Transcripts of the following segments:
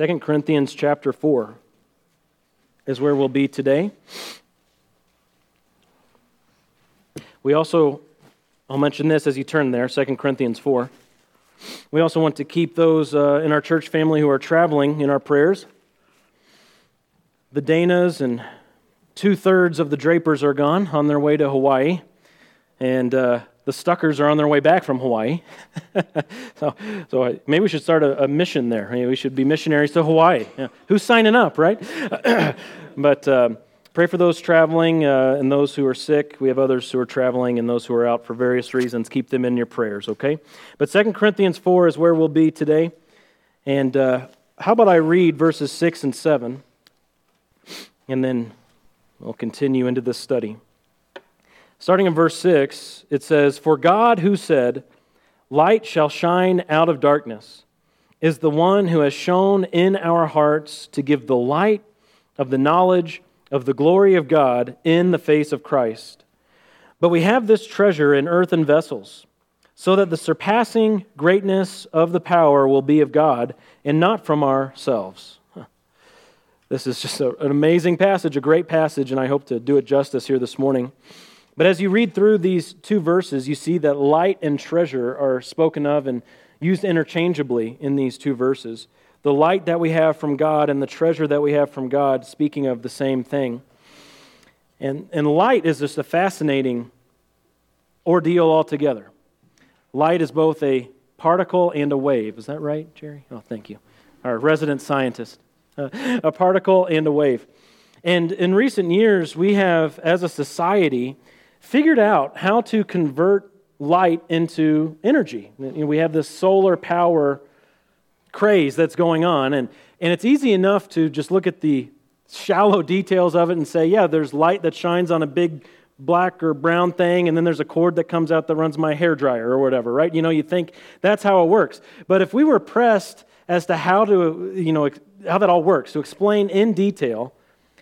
2 Corinthians chapter 4 is where we'll be today. We also, I'll mention this as you turn there, 2 Corinthians 4. We also want to keep those uh, in our church family who are traveling in our prayers. The Danas and two thirds of the Drapers are gone on their way to Hawaii. And uh, the Stuckers are on their way back from Hawaii. so, so maybe we should start a, a mission there. Maybe we should be missionaries to Hawaii. Yeah. Who's signing up, right? but uh, pray for those traveling uh, and those who are sick. We have others who are traveling and those who are out for various reasons. Keep them in your prayers, okay? But Second Corinthians 4 is where we'll be today. And uh, how about I read verses 6 and 7, and then we'll continue into this study. Starting in verse 6, it says, For God who said, Light shall shine out of darkness, is the one who has shone in our hearts to give the light of the knowledge of the glory of God in the face of Christ. But we have this treasure in earthen vessels, so that the surpassing greatness of the power will be of God and not from ourselves. This is just a, an amazing passage, a great passage, and I hope to do it justice here this morning. But as you read through these two verses, you see that light and treasure are spoken of and used interchangeably in these two verses. The light that we have from God and the treasure that we have from God, speaking of the same thing. And, and light is just a fascinating ordeal altogether. Light is both a particle and a wave. Is that right, Jerry? Oh, thank you. Our resident scientist. Uh, a particle and a wave. And in recent years, we have, as a society, figured out how to convert light into energy. We have this solar power craze that's going on, and, and it's easy enough to just look at the shallow details of it and say, yeah, there's light that shines on a big black or brown thing, and then there's a cord that comes out that runs my hair dryer or whatever, right? You know, you think that's how it works. But if we were pressed as to how to, you know, how that all works, to explain in detail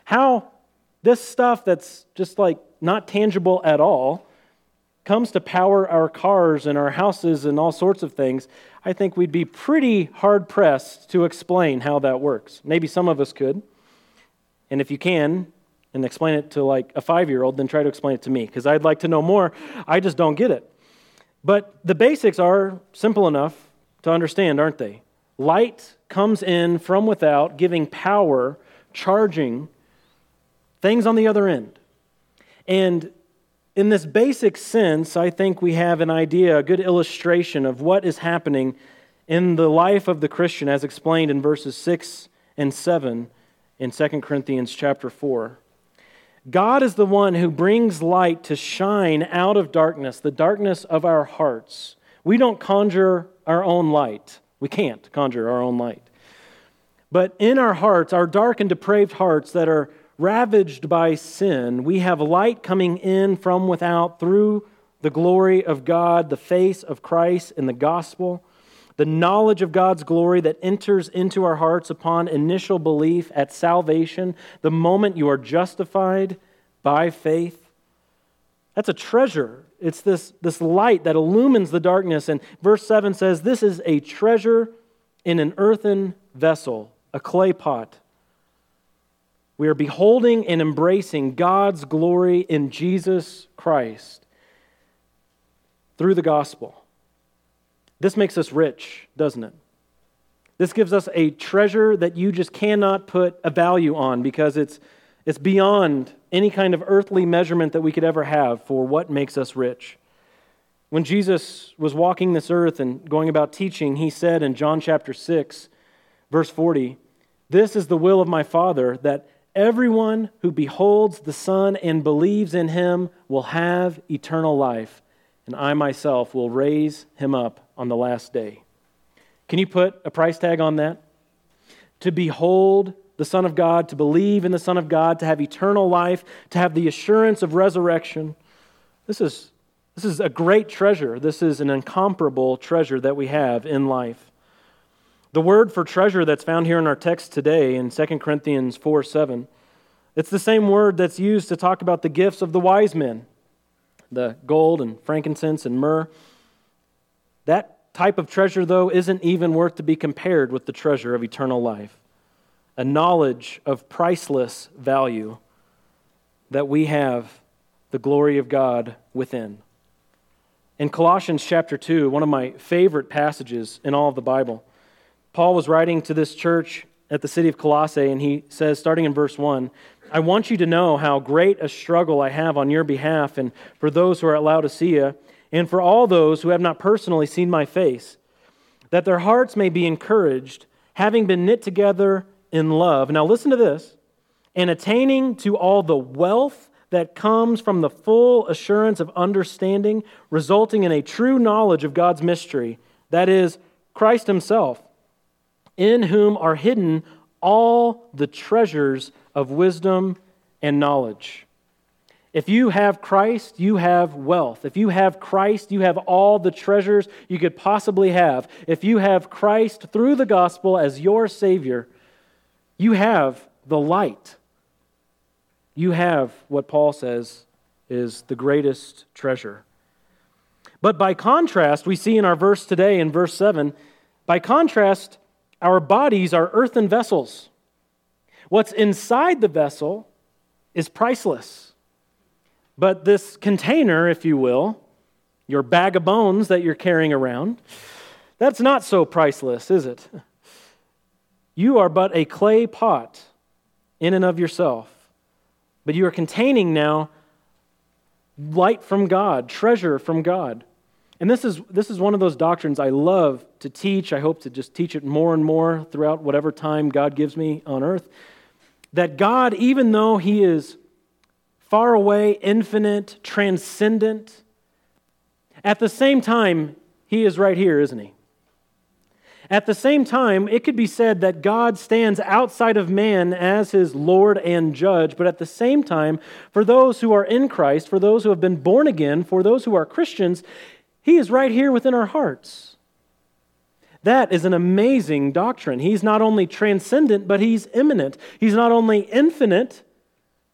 how this stuff that's just like not tangible at all, comes to power our cars and our houses and all sorts of things, I think we'd be pretty hard pressed to explain how that works. Maybe some of us could. And if you can, and explain it to like a five year old, then try to explain it to me, because I'd like to know more. I just don't get it. But the basics are simple enough to understand, aren't they? Light comes in from without, giving power, charging things on the other end. And in this basic sense, I think we have an idea, a good illustration of what is happening in the life of the Christian as explained in verses 6 and 7 in 2 Corinthians chapter 4. God is the one who brings light to shine out of darkness, the darkness of our hearts. We don't conjure our own light. We can't conjure our own light. But in our hearts, our dark and depraved hearts that are ravaged by sin, we have light coming in from without through the glory of God, the face of Christ in the gospel, the knowledge of God's glory that enters into our hearts upon initial belief at salvation, the moment you are justified by faith. That's a treasure. It's this, this light that illumines the darkness. And verse 7 says, This is a treasure in an earthen vessel, a clay pot we are beholding and embracing God's glory in Jesus Christ through the gospel. This makes us rich, doesn't it? This gives us a treasure that you just cannot put a value on because it's, it's beyond any kind of earthly measurement that we could ever have for what makes us rich. When Jesus was walking this earth and going about teaching, he said in John chapter 6, verse 40, This is the will of my Father, that Everyone who beholds the Son and believes in him will have eternal life, and I myself will raise him up on the last day. Can you put a price tag on that? To behold the Son of God, to believe in the Son of God, to have eternal life, to have the assurance of resurrection. This is, this is a great treasure. This is an incomparable treasure that we have in life. The word for treasure that's found here in our text today in 2 Corinthians 4 7, it's the same word that's used to talk about the gifts of the wise men the gold and frankincense and myrrh. That type of treasure, though, isn't even worth to be compared with the treasure of eternal life. a knowledge of priceless value that we have the glory of God within. In Colossians chapter 2, one of my favorite passages in all of the Bible, Paul was writing to this church at the city of Colossae, and he says, starting in verse 1, I want you to know how great a struggle I have on your behalf and for those who are at Laodicea, and for all those who have not personally seen my face, that their hearts may be encouraged, having been knit together in love. Now, listen to this and attaining to all the wealth that comes from the full assurance of understanding, resulting in a true knowledge of God's mystery, that is, Christ Himself, in whom are hidden all the treasures of wisdom and knowledge. If you have Christ, you have wealth. If you have Christ, you have all the treasures you could possibly have. If you have Christ through the gospel as your Savior, you have the light. You have what Paul says is the greatest treasure. But by contrast, we see in our verse today, in verse 7, by contrast, our bodies are earthen vessels. What's inside the vessel is priceless. But this container, if you will, your bag of bones that you're carrying around, that's not so priceless, is it? You are but a clay pot in and of yourself, but you are containing now light from God, treasure from God. And this is, this is one of those doctrines I love to teach. I hope to just teach it more and more throughout whatever time God gives me on earth. That God, even though He is far away, infinite, transcendent, at the same time, He is right here, isn't He? At the same time, it could be said that God stands outside of man as his Lord and judge, but at the same time, for those who are in Christ, for those who have been born again, for those who are Christians, he is right here within our hearts. That is an amazing doctrine. He's not only transcendent, but he's immanent. He's not only infinite,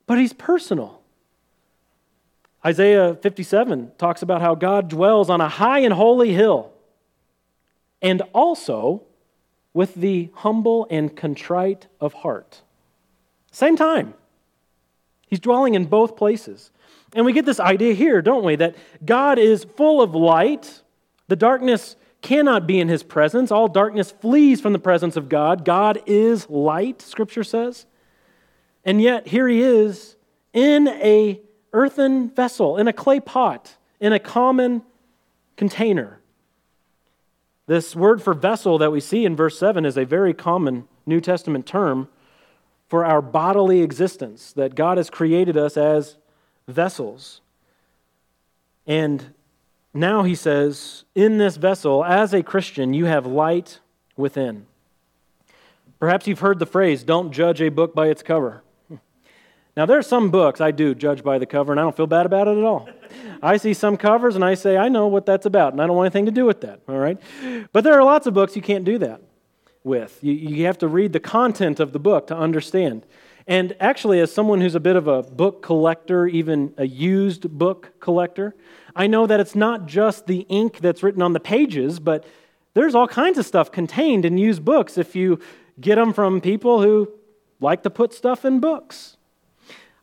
but he's personal. Isaiah 57 talks about how God dwells on a high and holy hill and also with the humble and contrite of heart. Same time. He's dwelling in both places. And we get this idea here, don't we? That God is full of light. The darkness cannot be in his presence. All darkness flees from the presence of God. God is light, scripture says. And yet here he is in a earthen vessel, in a clay pot, in a common container. This word for vessel that we see in verse 7 is a very common New Testament term for our bodily existence, that God has created us as vessels. And now he says, in this vessel, as a Christian, you have light within. Perhaps you've heard the phrase, don't judge a book by its cover. Now, there are some books I do judge by the cover, and I don't feel bad about it at all. I see some covers and I say, I know what that's about, and I don't want anything to do with that, all right? But there are lots of books you can't do that with. You, you have to read the content of the book to understand. And actually, as someone who's a bit of a book collector, even a used book collector, I know that it's not just the ink that's written on the pages, but there's all kinds of stuff contained in used books if you get them from people who like to put stuff in books.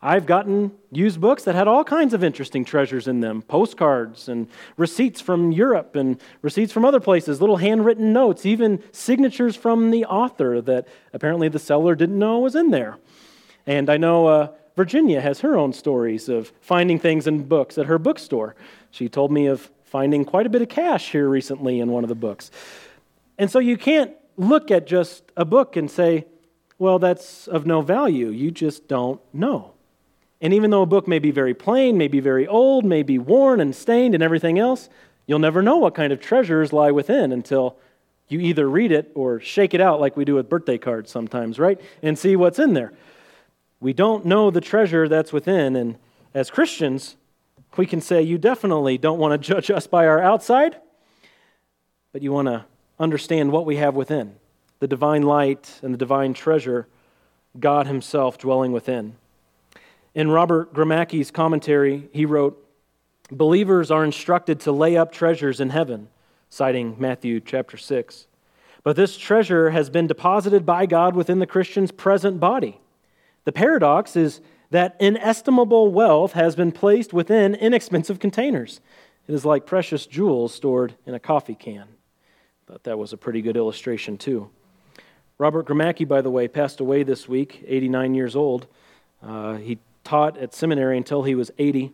I've gotten used books that had all kinds of interesting treasures in them postcards and receipts from Europe and receipts from other places, little handwritten notes, even signatures from the author that apparently the seller didn't know was in there. And I know uh, Virginia has her own stories of finding things in books at her bookstore. She told me of finding quite a bit of cash here recently in one of the books. And so you can't look at just a book and say, well, that's of no value. You just don't know. And even though a book may be very plain, may be very old, may be worn and stained and everything else, you'll never know what kind of treasures lie within until you either read it or shake it out like we do with birthday cards sometimes, right? And see what's in there. We don't know the treasure that's within. And as Christians, we can say, you definitely don't want to judge us by our outside, but you want to understand what we have within the divine light and the divine treasure, God Himself dwelling within. In Robert Gromacki's commentary, he wrote, Believers are instructed to lay up treasures in heaven, citing Matthew chapter 6. But this treasure has been deposited by God within the Christian's present body. The paradox is that inestimable wealth has been placed within inexpensive containers. It is like precious jewels stored in a coffee can. Thought that was a pretty good illustration, too. Robert Gromacki, by the way, passed away this week, 89 years old. Uh, he taught at seminary until he was 80.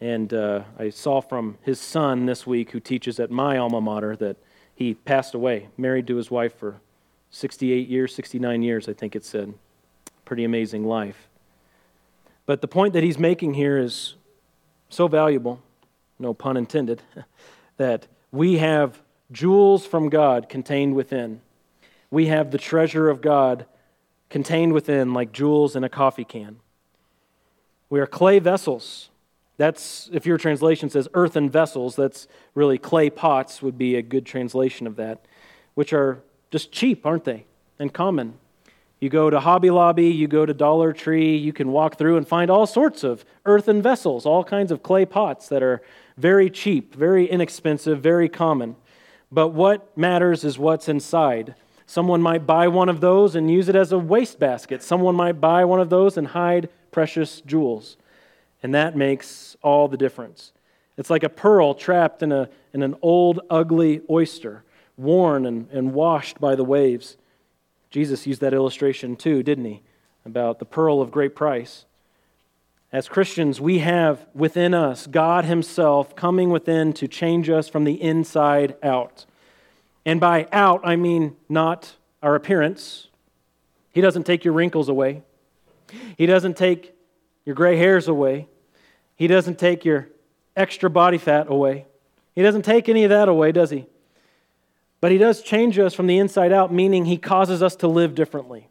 And uh, I saw from his son this week, who teaches at my alma mater, that he passed away, married to his wife for 68 years, 69 years, I think it said. Pretty amazing life. But the point that he's making here is so valuable, no pun intended, that we have jewels from God contained within. We have the treasure of God contained within, like jewels in a coffee can. We are clay vessels that's, if your translation says earthen vessels, that's really clay pots, would be a good translation of that, which are just cheap, aren't they? And common. You go to Hobby Lobby, you go to Dollar Tree, you can walk through and find all sorts of earthen vessels, all kinds of clay pots that are very cheap, very inexpensive, very common. But what matters is what's inside. Someone might buy one of those and use it as a wastebasket. Someone might buy one of those and hide precious jewels. And that makes all the difference. It's like a pearl trapped in, a, in an old, ugly oyster, worn and, and washed by the waves. Jesus used that illustration too, didn't he? About the pearl of great price. As Christians, we have within us God Himself coming within to change us from the inside out. And by out, I mean not our appearance. He doesn't take your wrinkles away, He doesn't take your gray hairs away. He doesn't take your extra body fat away. He doesn't take any of that away, does he? But he does change us from the inside out, meaning he causes us to live differently.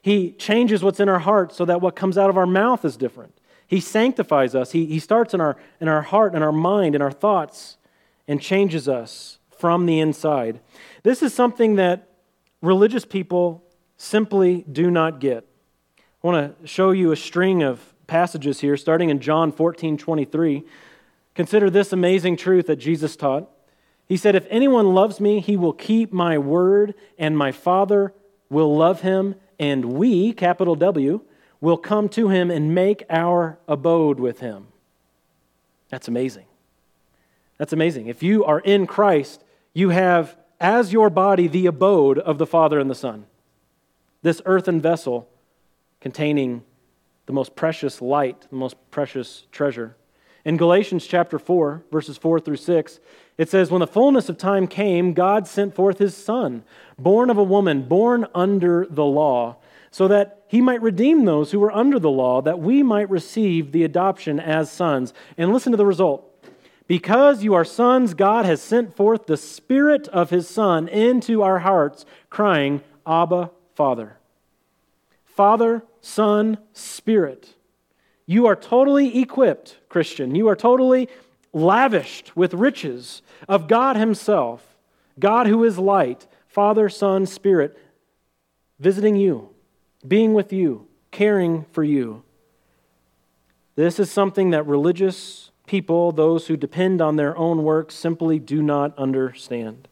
He changes what's in our heart so that what comes out of our mouth is different. He sanctifies us. He, he starts in our, in our heart and our mind and our thoughts and changes us from the inside. This is something that religious people simply do not get. I want to show you a string of passages here, starting in John 14 23. Consider this amazing truth that Jesus taught. He said, If anyone loves me, he will keep my word, and my Father will love him, and we, capital W, will come to him and make our abode with him. That's amazing. That's amazing. If you are in Christ, you have as your body the abode of the Father and the Son. This earthen vessel containing the most precious light, the most precious treasure. In Galatians chapter 4, verses 4 through 6, it says, When the fullness of time came, God sent forth his Son, born of a woman, born under the law, so that he might redeem those who were under the law, that we might receive the adoption as sons. And listen to the result. Because you are sons, God has sent forth the Spirit of his Son into our hearts, crying, Abba, Father. Father, Son, Spirit. You are totally equipped, Christian. You are totally lavished with riches of God Himself, God who is light, Father, Son, Spirit, visiting you, being with you, caring for you. This is something that religious people, those who depend on their own works, simply do not understand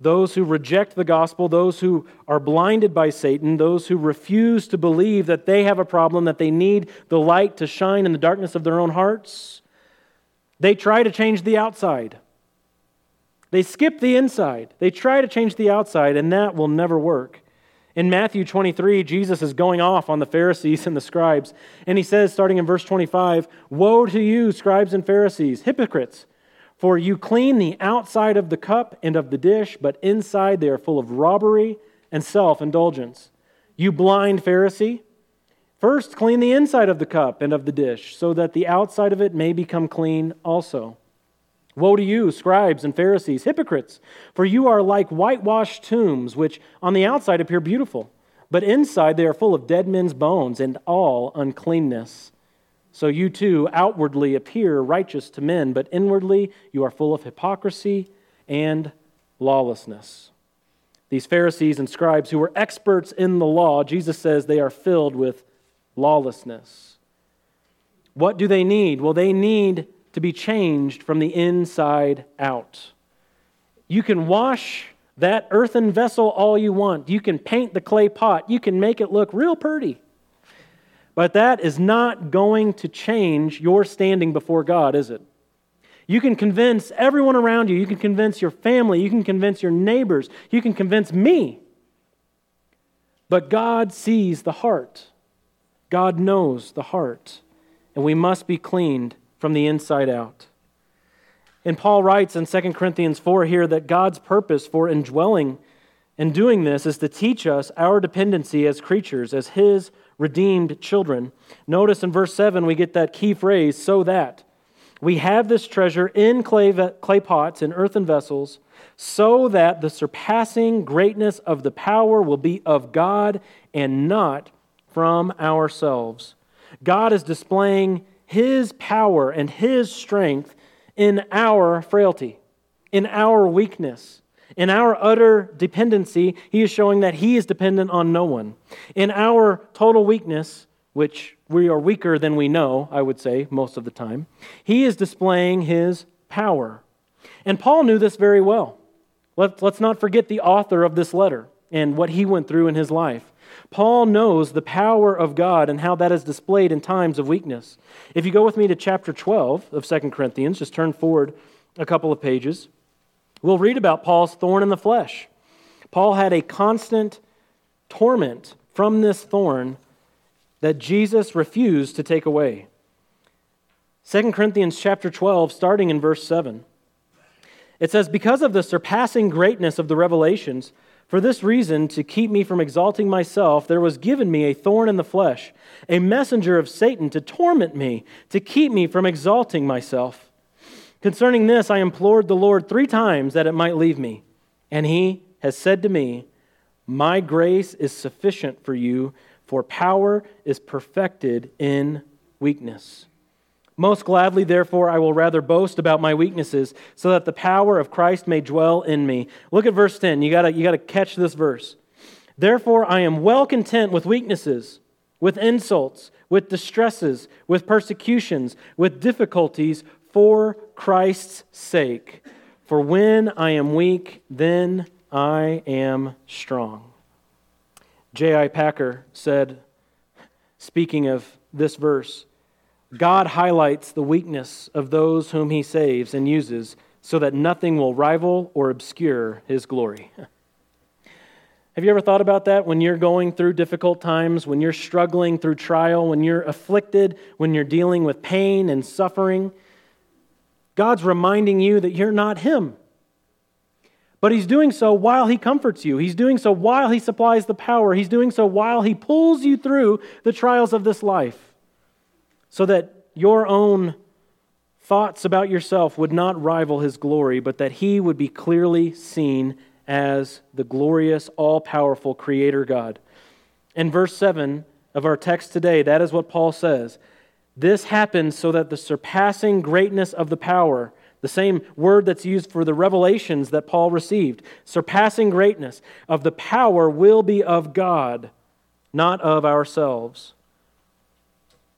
those who reject the gospel, those who are blinded by Satan, those who refuse to believe that they have a problem, that they need the light to shine in the darkness of their own hearts, they try to change the outside. They skip the inside. They try to change the outside, and that will never work. In Matthew 23, Jesus is going off on the Pharisees and the scribes, and he says, starting in verse 25, Woe to you, scribes and Pharisees, hypocrites! For you clean the outside of the cup and of the dish, but inside they are full of robbery and self indulgence. You blind Pharisee, first clean the inside of the cup and of the dish, so that the outside of it may become clean also. Woe to you, scribes and Pharisees, hypocrites, for you are like whitewashed tombs, which on the outside appear beautiful, but inside they are full of dead men's bones and all uncleanness. So you too outwardly appear righteous to men, but inwardly you are full of hypocrisy and lawlessness. These Pharisees and scribes who were experts in the law, Jesus says they are filled with lawlessness. What do they need? Well, they need to be changed from the inside out. You can wash that earthen vessel all you want. You can paint the clay pot. You can make it look real pretty. But that is not going to change your standing before God, is it? You can convince everyone around you. You can convince your family. You can convince your neighbors. You can convince me. But God sees the heart. God knows the heart. And we must be cleaned from the inside out. And Paul writes in 2 Corinthians 4 here that God's purpose for indwelling and doing this is to teach us our dependency as creatures, as His redeemed children. Notice in verse 7, we get that key phrase, so that. We have this treasure in clay, clay pots, in earthen vessels, so that the surpassing greatness of the power will be of God and not from ourselves. God is displaying His power and His strength in our frailty, in our weakness. In our utter dependency, he is showing that he is dependent on no one. In our total weakness, which we are weaker than we know, I would say, most of the time, he is displaying his power. And Paul knew this very well. Let, us not forget the author of this letter and what he went through in his life. Paul knows the power of God and how that is displayed in times of weakness. If you go with me to chapter 12 of 2 Corinthians, just turn forward a couple of pages, we'll read about Paul's thorn in the flesh. Paul had a constant torment from this thorn that Jesus refused to take away. 2 Corinthians chapter 12 starting in verse 7. It says because of the surpassing greatness of the revelations for this reason, to keep me from exalting myself, there was given me a thorn in the flesh, a messenger of Satan to torment me, to keep me from exalting myself. Concerning this, I implored the Lord three times that it might leave me. And he has said to me, My grace is sufficient for you, for power is perfected in weakness. Most gladly, therefore, I will rather boast about my weaknesses, so that the power of Christ may dwell in me. Look at verse 10. You got you to catch this verse. Therefore, I am well content with weaknesses, with insults, with distresses, with persecutions, with difficulties, for Christ's sake. For when I am weak, then I am strong. J.I. Packer said, speaking of this verse, God highlights the weakness of those whom he saves and uses so that nothing will rival or obscure his glory. Have you ever thought about that when you're going through difficult times, when you're struggling through trial, when you're afflicted, when you're dealing with pain and suffering? God's reminding you that you're not Him. But He's doing so while He comforts you. He's doing so while He supplies the power. He's doing so while He pulls you through the trials of this life so that your own thoughts about yourself would not rival his glory, but that he would be clearly seen as the glorious, all powerful Creator God. In verse 7 of our text today, that is what Paul says. This happens so that the surpassing greatness of the power, the same word that's used for the revelations that Paul received, surpassing greatness of the power will be of God, not of ourselves.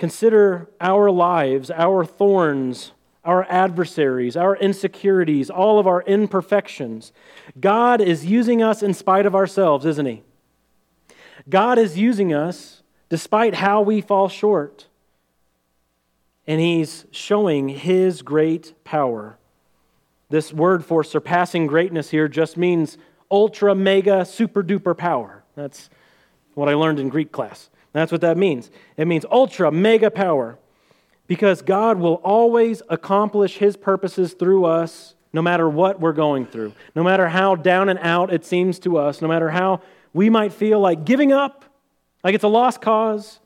Consider our lives, our thorns, our adversaries, our insecurities, all of our imperfections. God is using us in spite of ourselves, isn't He? God is using us despite how we fall short. And He's showing His great power. This word for surpassing greatness here just means ultra, mega, super duper power. That's what I learned in Greek class. That's what that means. It means ultra, mega power. Because God will always accomplish his purposes through us no matter what we're going through, no matter how down and out it seems to us, no matter how we might feel like giving up, like it's a lost cause.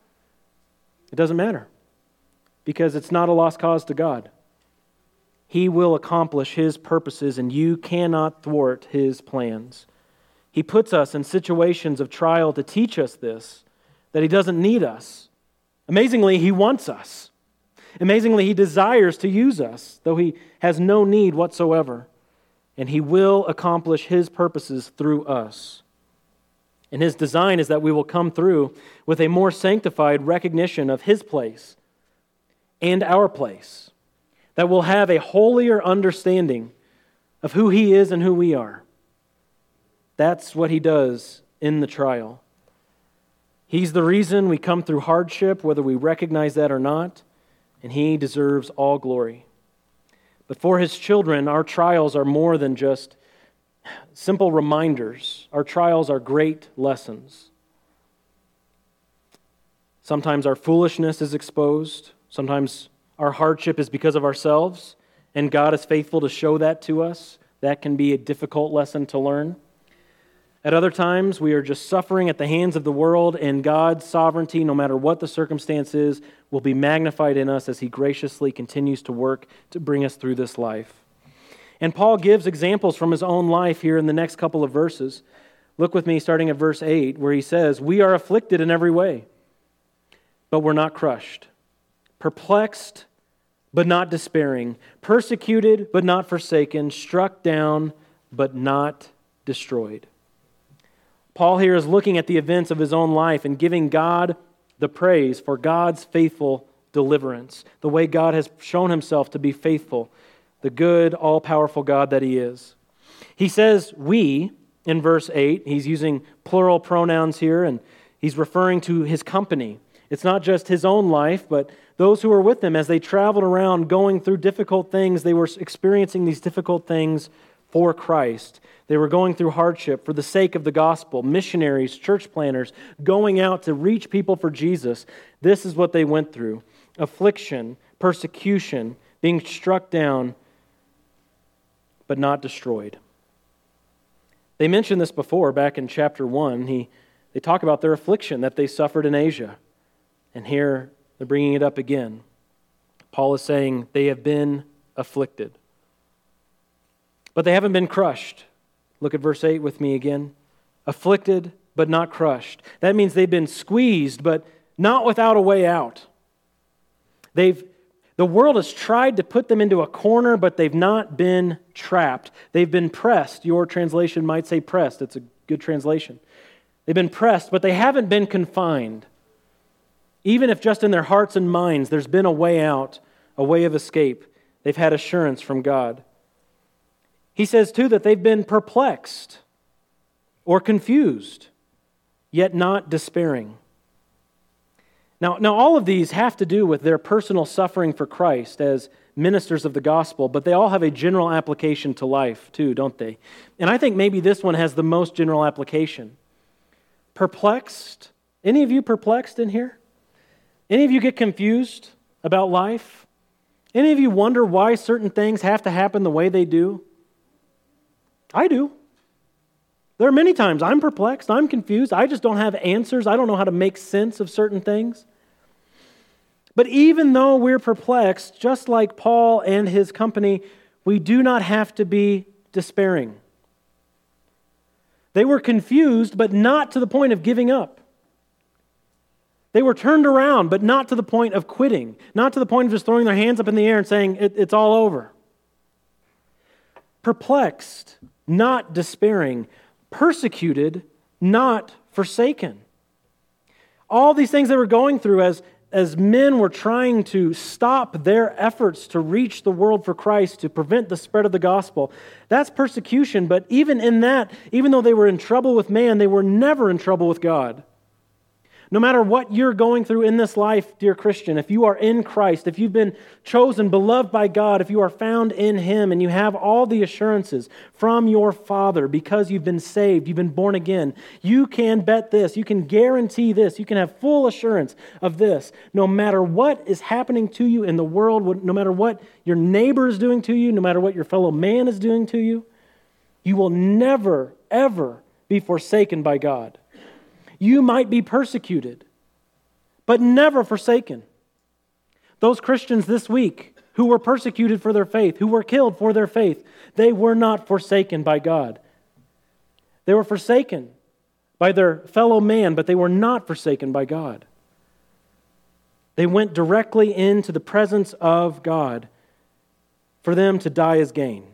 It doesn't matter because it's not a lost cause to God. He will accomplish his purposes, and you cannot thwart his plans. He puts us in situations of trial to teach us this that He doesn't need us. Amazingly, He wants us. Amazingly, He desires to use us, though He has no need whatsoever. And He will accomplish His purposes through us. And His design is that we will come through with a more sanctified recognition of His place and our place, that we'll have a holier understanding of who he is and who we are. That's what he does in the trial. He's the reason we come through hardship, whether we recognize that or not, and he deserves all glory. But for his children, our trials are more than just simple reminders. Our trials are great lessons. Sometimes our foolishness is exposed. Sometimes our hardship is because of ourselves, and God is faithful to show that to us. That can be a difficult lesson to learn. At other times, we are just suffering at the hands of the world, and God's sovereignty, no matter what the circumstance is, will be magnified in us as He graciously continues to work to bring us through this life. And Paul gives examples from his own life here in the next couple of verses. Look with me, starting at verse 8, where he says, We are afflicted in every way, but we're not crushed, perplexed, but not despairing, persecuted, but not forsaken, struck down, but not destroyed. Paul here is looking at the events of his own life and giving God the praise for God's faithful deliverance, the way God has shown himself to be faithful, the good, all powerful God that he is. He says, We, in verse 8, he's using plural pronouns here, and he's referring to his company. It's not just his own life, but those who were with him as they traveled around going through difficult things. They were experiencing these difficult things for Christ. They were going through hardship for the sake of the gospel, missionaries, church planners, going out to reach people for Jesus. This is what they went through affliction, persecution, being struck down, but not destroyed. They mentioned this before back in chapter 1. He, they talk about their affliction that they suffered in Asia. And here they're bringing it up again. Paul is saying they have been afflicted, but they haven't been crushed. Look at verse 8 with me again. Afflicted, but not crushed. That means they've been squeezed, but not without a way out. They've, the world has tried to put them into a corner, but they've not been trapped. They've been pressed. Your translation might say pressed. It's a good translation. They've been pressed, but they haven't been confined. Even if just in their hearts and minds there's been a way out, a way of escape, they've had assurance from God. He says, too, that they've been perplexed or confused, yet not despairing. Now, now, all of these have to do with their personal suffering for Christ as ministers of the gospel, but they all have a general application to life, too, don't they? And I think maybe this one has the most general application. Perplexed? Any of you perplexed in here? Any of you get confused about life? Any of you wonder why certain things have to happen the way they do? I do. There are many times I'm perplexed, I'm confused, I just don't have answers, I don't know how to make sense of certain things. But even though we're perplexed, just like Paul and his company, we do not have to be despairing. They were confused, but not to the point of giving up. They were turned around, but not to the point of quitting, not to the point of just throwing their hands up in the air and saying, it, It's all over. Perplexed, not despairing, persecuted, not forsaken. All these things they were going through as, as men were trying to stop their efforts to reach the world for Christ, to prevent the spread of the gospel, that's persecution. But even in that, even though they were in trouble with man, they were never in trouble with God. No matter what you're going through in this life, dear Christian, if you are in Christ, if you've been chosen, beloved by God, if you are found in Him, and you have all the assurances from your Father because you've been saved, you've been born again, you can bet this, you can guarantee this, you can have full assurance of this. No matter what is happening to you in the world, no matter what your neighbor is doing to you, no matter what your fellow man is doing to you, you will never, ever be forsaken by God. You might be persecuted, but never forsaken. Those Christians this week who were persecuted for their faith, who were killed for their faith, they were not forsaken by God. They were forsaken by their fellow man, but they were not forsaken by God. They went directly into the presence of God for them to die as gain.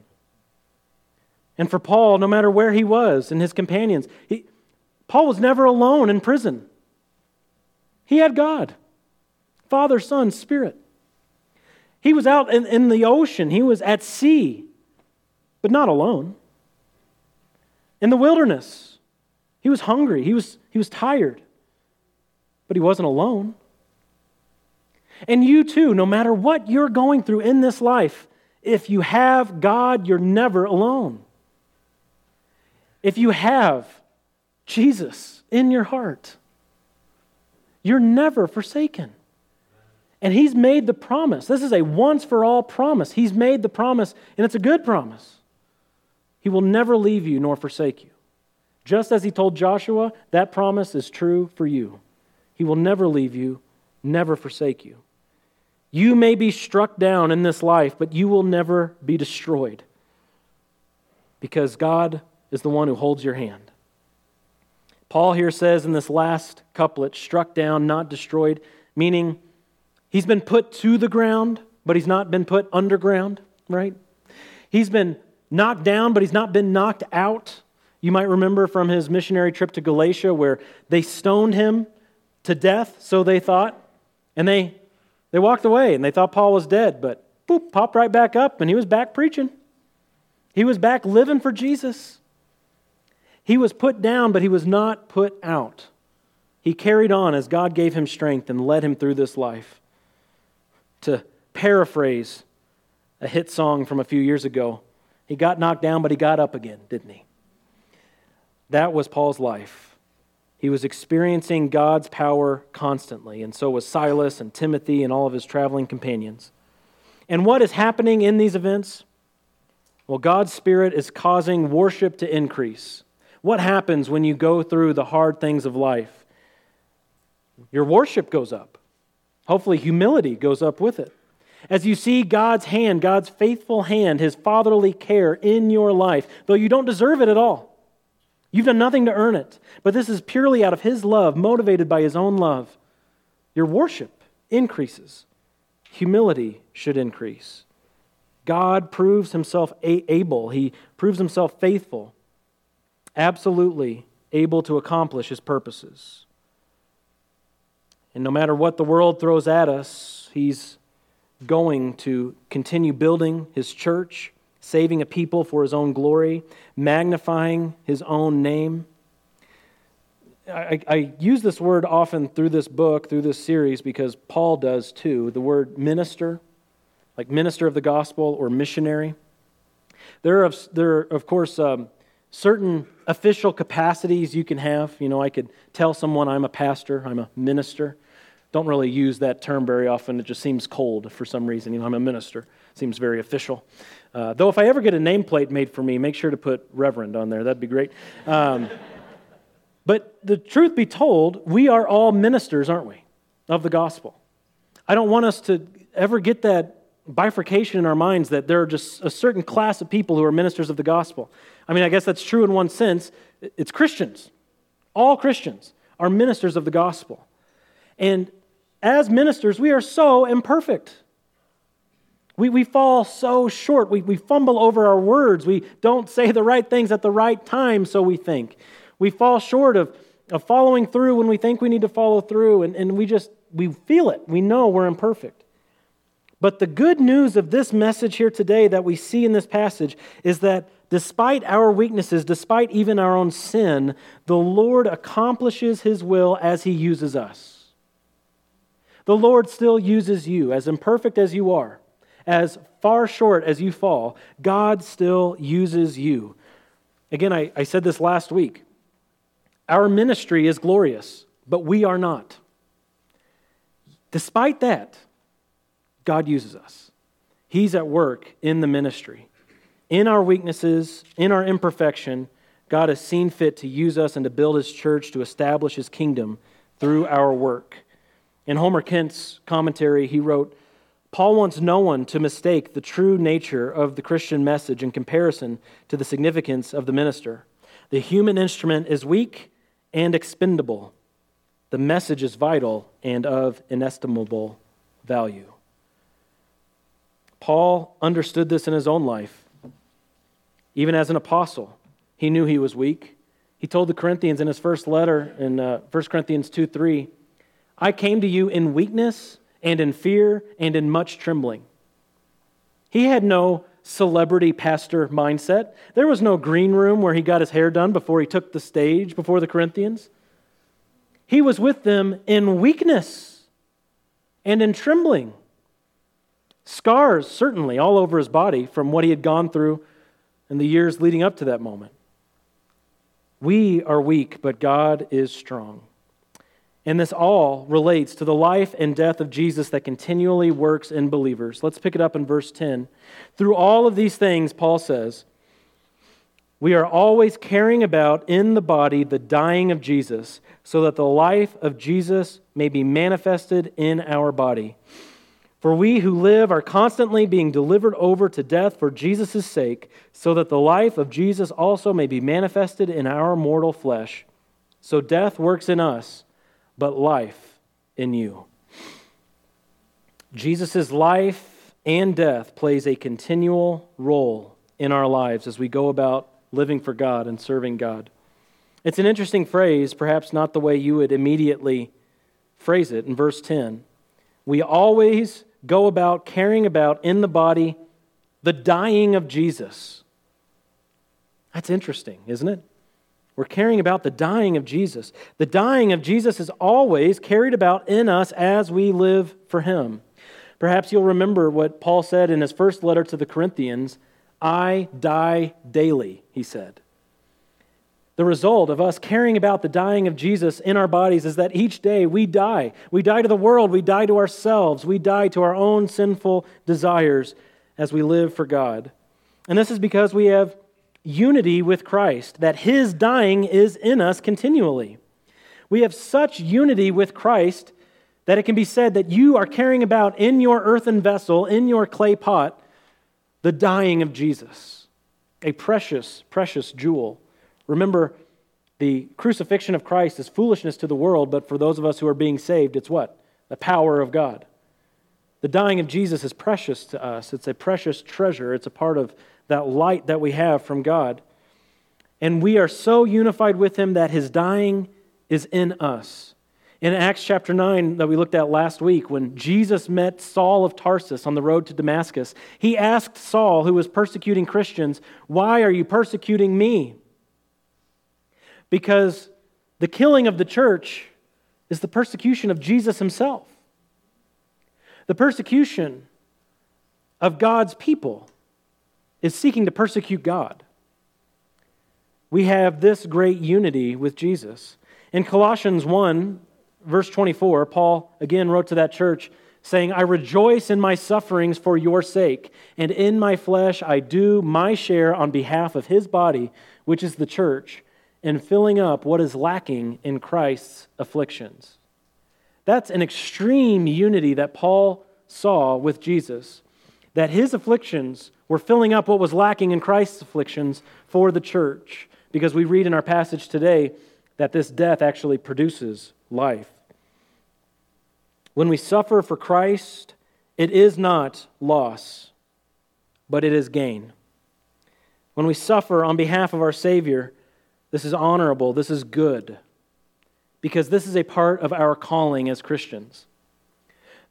And for Paul, no matter where he was and his companions, he, Paul was never alone in prison. He had God Father, Son, Spirit. He was out in, in the ocean, he was at sea. but not alone. In the wilderness, he was hungry, he was, he was tired, but he wasn't alone. And you too, no matter what you're going through in this life, if you have God, you're never alone. If you have Jesus in your heart, you're never forsaken. And He's made the promise. This is a once for all promise. He's made the promise, and it's a good promise. He will never leave you nor forsake you. Just as He told Joshua, that promise is true for you. He will never leave you, never forsake you. You may be struck down in this life, but you will never be destroyed because God is the one who holds your hand. Paul here says in this last couplet, struck down, not destroyed, meaning he's been put to the ground, but he's not been put underground, right? He's been knocked down, but he's not been knocked out. You might remember from his missionary trip to Galatia where they stoned him to death, so they thought, and they they walked away and they thought Paul was dead, but boop, popped right back up and he was back preaching. He was back living for Jesus. He was put down, but he was not put out. He carried on as God gave him strength and led him through this life. To paraphrase a hit song from a few years ago, he got knocked down, but he got up again, didn't he? That was Paul's life. He was experiencing God's power constantly, and so was Silas and Timothy and all of his traveling companions. And what is happening in these events? Well, God's Spirit is causing worship to increase. What happens when you go through the hard things of life? Your worship goes up. Hopefully, humility goes up with it. As you see God's hand, God's faithful hand, His fatherly care in your life, though you don't deserve it at all. You've done nothing to earn it, but this is purely out of His love, motivated by His own love. Your worship increases, humility should increase. God proves Himself able, He proves Himself faithful, absolutely able to accomplish His purposes. And no matter what the world throws at us, He's going to continue building His church saving a people for his own glory, magnifying his own name. I, I, use this word often through this book, through this series, because Paul does too. The word minister, like minister of the gospel or missionary. There are, there are of course, um, certain official capacities you can have. You know, I could tell someone I'm a pastor, I'm a minister. Don't really use that term very often. It just seems cold for some reason. You know, I'm a minister. Seems very official. Uh, though, if I ever get a nameplate made for me, make sure to put Reverend on there. That'd be great. Um, but the truth be told, we are all ministers, aren't we, of the gospel? I don't want us to ever get that bifurcation in our minds that there are just a certain class of people who are ministers of the gospel. I mean, I guess that's true in one sense. It's Christians. All Christians are ministers of the gospel. And as ministers, we are so imperfect. We, we fall so short. We, we fumble over our words. We don't say the right things at the right time, so we think. We fall short of, of following through when we think we need to follow through, and, and we just we feel it. We know we're imperfect. But the good news of this message here today that we see in this passage is that despite our weaknesses, despite even our own sin, the Lord accomplishes his will as he uses us. The Lord still uses you, as imperfect as you are as far short as you fall, God still uses you. Again, I, I said this last week. Our ministry is glorious, but we are not. Despite that, God uses us. He's at work in the ministry. In our weaknesses, in our imperfection, God has seen fit to use us and to build his church to establish his kingdom through our work. In Homer Kent's commentary, he wrote, Paul wants no one to mistake the true nature of the Christian message in comparison to the significance of the minister. The human instrument is weak and expendable. The message is vital and of inestimable value. Paul understood this in his own life. Even as an apostle, he knew he was weak. He told the Corinthians in his first letter in uh, 1 Corinthians 2 3, I came to you in weakness and in fear and in much trembling. He had no celebrity pastor mindset. There was no green room where he got his hair done before he took the stage before the Corinthians. He was with them in weakness and in trembling. Scars, certainly, all over his body from what he had gone through in the years leading up to that moment. We are weak, but God is strong. And this all relates to the life and death of Jesus that continually works in believers. Let's pick it up in verse 10. Through all of these things, Paul says, we are always carrying about in the body the dying of Jesus, so that the life of Jesus may be manifested in our body. For we who live are constantly being delivered over to death for Jesus' sake, so that the life of Jesus also may be manifested in our mortal flesh. So death works in us, but life in you. Jesus' life and death plays a continual role in our lives as we go about living for God and serving God. It's an interesting phrase, perhaps not the way you would immediately phrase it in verse 10. We always go about carrying about in the body the dying of Jesus. That's interesting, isn't it? We're carrying about the dying of Jesus. The dying of Jesus is always carried about in us as we live for Him. Perhaps you'll remember what Paul said in his first letter to the Corinthians I die daily, he said. The result of us caring about the dying of Jesus in our bodies is that each day we die. We die to the world, we die to ourselves, we die to our own sinful desires as we live for God. And this is because we have unity with Christ, that his dying is in us continually. We have such unity with Christ that it can be said that you are carrying about in your earthen vessel, in your clay pot, the dying of Jesus, a precious, precious jewel. Remember, the crucifixion of Christ is foolishness to the world, but for those of us who are being saved, it's what? The power of God. The dying of Jesus is precious to us. It's a precious treasure. It's a part of that light that we have from God. And we are so unified with him that his dying is in us. In Acts chapter 9, that we looked at last week, when Jesus met Saul of Tarsus on the road to Damascus, he asked Saul, who was persecuting Christians, Why are you persecuting me? Because the killing of the church is the persecution of Jesus himself. The persecution of God's people is seeking to persecute God. We have this great unity with Jesus. In Colossians 1, verse 24, Paul again wrote to that church, saying, I rejoice in my sufferings for your sake, and in my flesh I do my share on behalf of his body, which is the church and filling up what is lacking in Christ's afflictions. That's an extreme unity that Paul saw with Jesus, that his afflictions were filling up what was lacking in Christ's afflictions for the church, because we read in our passage today that this death actually produces life. When we suffer for Christ, it is not loss, but it is gain. When we suffer on behalf of our Savior, this is honorable. This is good. Because this is a part of our calling as Christians.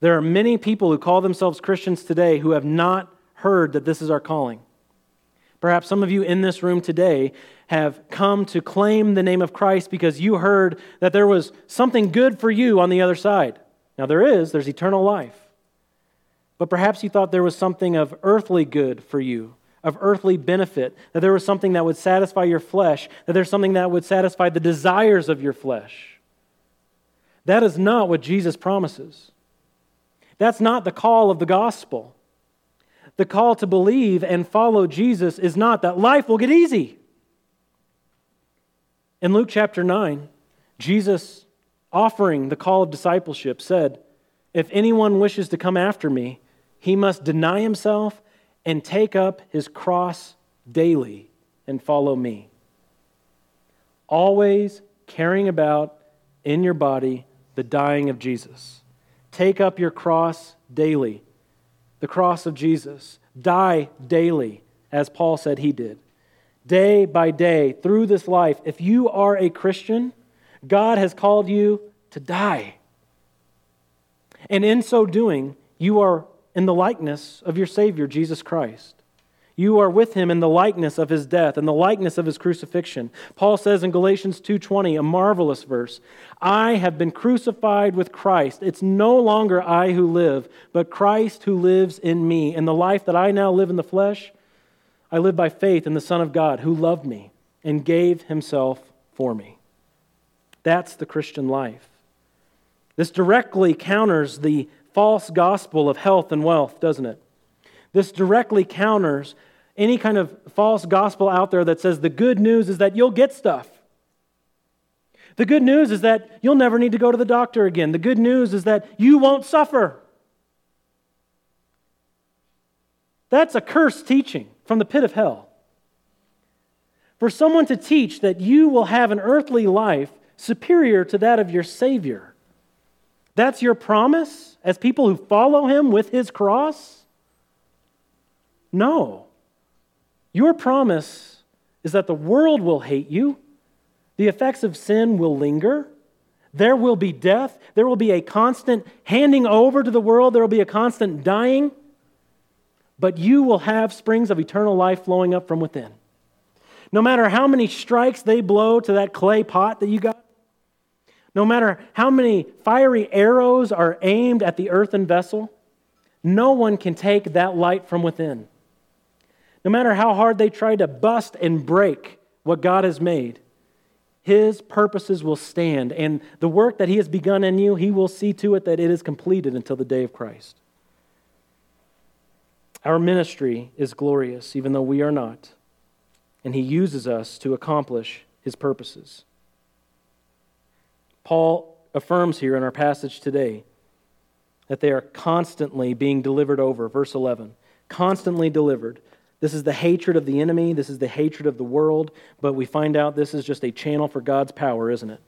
There are many people who call themselves Christians today who have not heard that this is our calling. Perhaps some of you in this room today have come to claim the name of Christ because you heard that there was something good for you on the other side. Now, there is, there's eternal life. But perhaps you thought there was something of earthly good for you of earthly benefit, that there was something that would satisfy your flesh, that there's something that would satisfy the desires of your flesh. That is not what Jesus promises. That's not the call of the gospel. The call to believe and follow Jesus is not that life will get easy. In Luke chapter 9, Jesus, offering the call of discipleship, said, If anyone wishes to come after me, he must deny himself and take up his cross daily and follow me. Always carrying about in your body the dying of Jesus. Take up your cross daily, the cross of Jesus. Die daily, as Paul said he did. Day by day, through this life, if you are a Christian, God has called you to die. And in so doing, you are in the likeness of your Savior, Jesus Christ. You are with him in the likeness of his death and the likeness of his crucifixion. Paul says in Galatians 2:20, a marvelous verse, I have been crucified with Christ. It's no longer I who live, but Christ who lives in me. And the life that I now live in the flesh, I live by faith in the Son of God who loved me and gave himself for me. That's the Christian life. This directly counters the false gospel of health and wealth, doesn't it? This directly counters any kind of false gospel out there that says the good news is that you'll get stuff. The good news is that you'll never need to go to the doctor again. The good news is that you won't suffer. That's a cursed teaching from the pit of hell. For someone to teach that you will have an earthly life superior to that of your Savior, that's your promise as people who follow Him with His cross? No. Your promise is that the world will hate you, the effects of sin will linger. There will be death. There will be a constant handing over to the world. There will be a constant dying but you will have springs of eternal life flowing up from within. No matter how many strikes they blow to that clay pot that you got, no matter how many fiery arrows are aimed at the earthen vessel, no one can take that light from within. No matter how hard they try to bust and break what God has made, His purposes will stand, and the work that He has begun in you, He will see to it that it is completed until the day of Christ. Our ministry is glorious, even though we are not, and He uses us to accomplish His purposes. Paul affirms here in our passage today that they are constantly being delivered over. Verse 11 constantly delivered. This is the hatred of the enemy, this is the hatred of the world, but we find out this is just a channel for God's power, isn't it?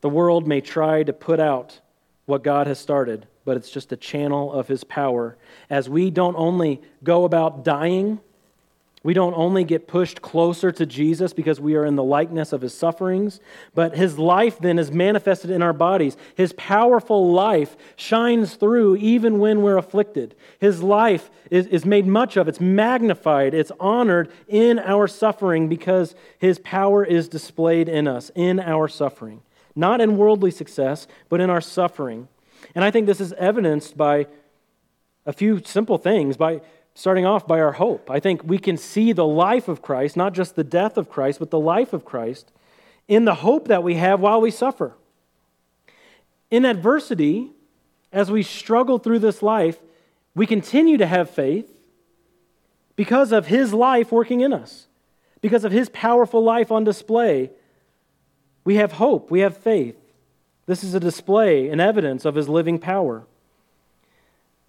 The world may try to put out what God has started, but it's just a channel of his power. As we don't only go about dying, we don't only get pushed closer to Jesus because we are in the likeness of his sufferings, but his life then is manifested in our bodies. His powerful life shines through even when we're afflicted. His life is, is made much of, it's magnified, it's honored in our suffering because his power is displayed in us, in our suffering. Not in worldly success, but in our suffering. And I think this is evidenced by a few simple things, by starting off by our hope. I think we can see the life of Christ, not just the death of Christ, but the life of Christ, in the hope that we have while we suffer. In adversity, as we struggle through this life, we continue to have faith because of His life working in us, because of His powerful life on display. We have hope, we have faith. This is a display and evidence of his living power.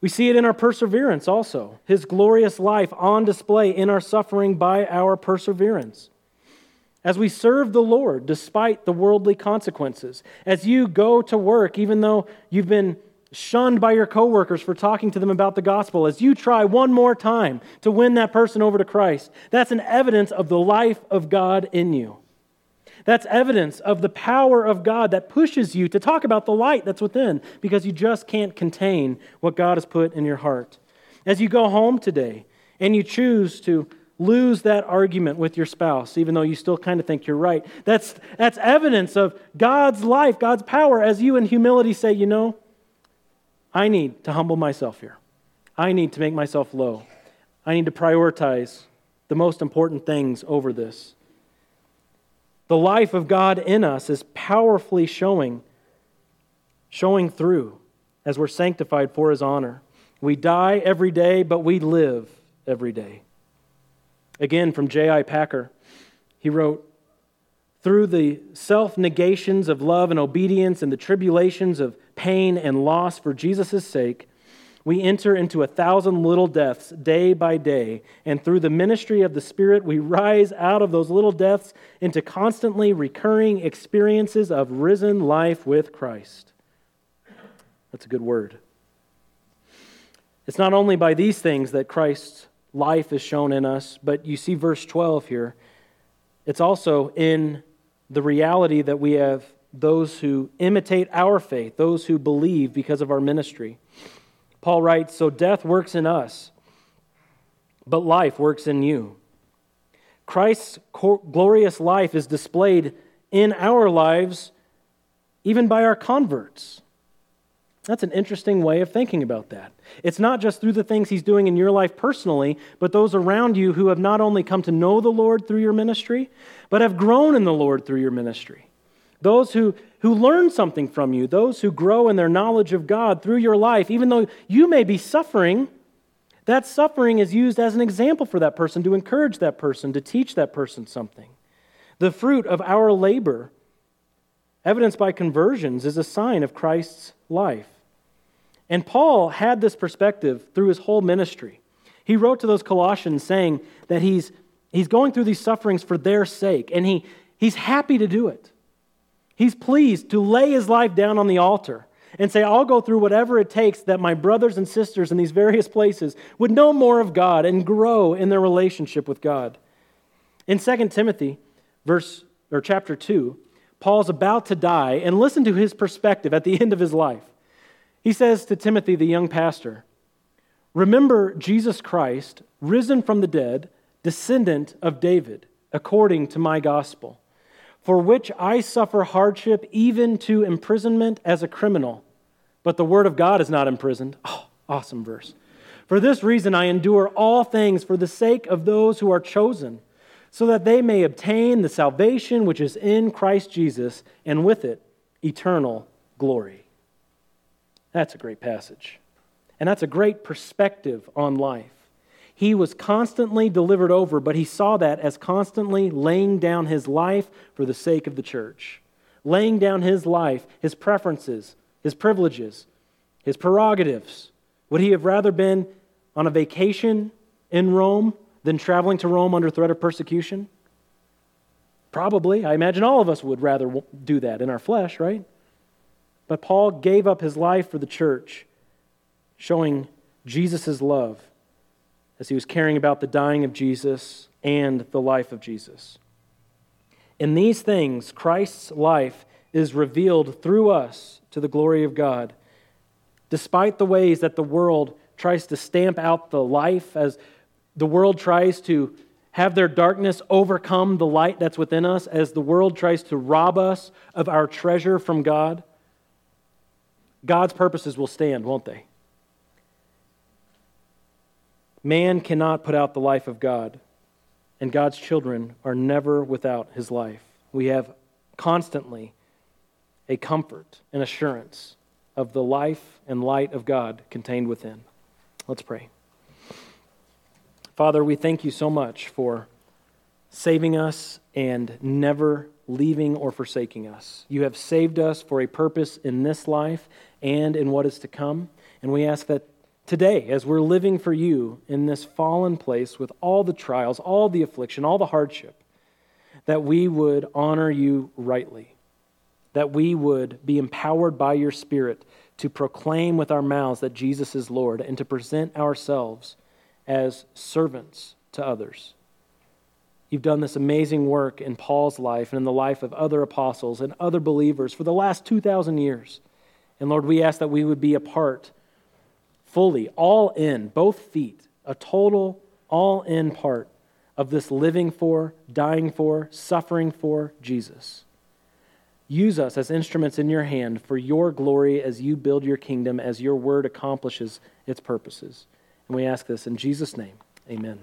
We see it in our perseverance also, his glorious life on display in our suffering by our perseverance. As we serve the Lord despite the worldly consequences, as you go to work, even though you've been shunned by your coworkers for talking to them about the gospel, as you try one more time to win that person over to Christ, that's an evidence of the life of God in you. That's evidence of the power of God that pushes you to talk about the light that's within because you just can't contain what God has put in your heart. As you go home today and you choose to lose that argument with your spouse, even though you still kind of think you're right, that's, that's evidence of God's life, God's power, as you in humility say, you know, I need to humble myself here. I need to make myself low. I need to prioritize the most important things over this. The life of God in us is powerfully showing, showing through as we're sanctified for his honor. We die every day, but we live every day. Again, from J.I. Packer, he wrote, through the self negations of love and obedience and the tribulations of pain and loss for Jesus' sake, we enter into a thousand little deaths day by day, and through the ministry of the Spirit, we rise out of those little deaths into constantly recurring experiences of risen life with Christ. That's a good word. It's not only by these things that Christ's life is shown in us, but you see verse 12 here. It's also in the reality that we have those who imitate our faith, those who believe because of our ministry. Paul writes, So death works in us, but life works in you. Christ's glorious life is displayed in our lives, even by our converts. That's an interesting way of thinking about that. It's not just through the things he's doing in your life personally, but those around you who have not only come to know the Lord through your ministry, but have grown in the Lord through your ministry. Those who, who learn something from you, those who grow in their knowledge of God through your life, even though you may be suffering, that suffering is used as an example for that person to encourage that person, to teach that person something. The fruit of our labor, evidenced by conversions, is a sign of Christ's life. And Paul had this perspective through his whole ministry. He wrote to those Colossians saying that he's, he's going through these sufferings for their sake, and he, he's happy to do it. He's pleased to lay his life down on the altar and say, I'll go through whatever it takes that my brothers and sisters in these various places would know more of God and grow in their relationship with God. In 2 Timothy, verse or chapter 2, Paul's about to die, and listen to his perspective at the end of his life. He says to Timothy, the young pastor, Remember Jesus Christ, risen from the dead, descendant of David, according to my gospel for which I suffer hardship, even to imprisonment as a criminal. But the word of God is not imprisoned. Oh, awesome verse. For this reason, I endure all things for the sake of those who are chosen, so that they may obtain the salvation which is in Christ Jesus, and with it, eternal glory. That's a great passage. And that's a great perspective on life. He was constantly delivered over, but he saw that as constantly laying down his life for the sake of the church. Laying down his life, his preferences, his privileges, his prerogatives. Would he have rather been on a vacation in Rome than traveling to Rome under threat of persecution? Probably. I imagine all of us would rather do that in our flesh, right? But Paul gave up his life for the church, showing Jesus' love as he was caring about the dying of Jesus and the life of Jesus. In these things, Christ's life is revealed through us to the glory of God. Despite the ways that the world tries to stamp out the life, as the world tries to have their darkness overcome the light that's within us, as the world tries to rob us of our treasure from God, God's purposes will stand, won't they? Man cannot put out the life of God, and God's children are never without his life. We have constantly a comfort and assurance of the life and light of God contained within. Let's pray. Father, we thank you so much for saving us and never leaving or forsaking us. You have saved us for a purpose in this life and in what is to come. And we ask that Today, as we're living for you in this fallen place with all the trials, all the affliction, all the hardship, that we would honor you rightly, that we would be empowered by your Spirit to proclaim with our mouths that Jesus is Lord and to present ourselves as servants to others. You've done this amazing work in Paul's life and in the life of other apostles and other believers for the last 2,000 years. And Lord, we ask that we would be a part fully, all in, both feet, a total, all in part of this living for, dying for, suffering for Jesus. Use us as instruments in your hand for your glory as you build your kingdom, as your word accomplishes its purposes. And we ask this in Jesus' name. Amen.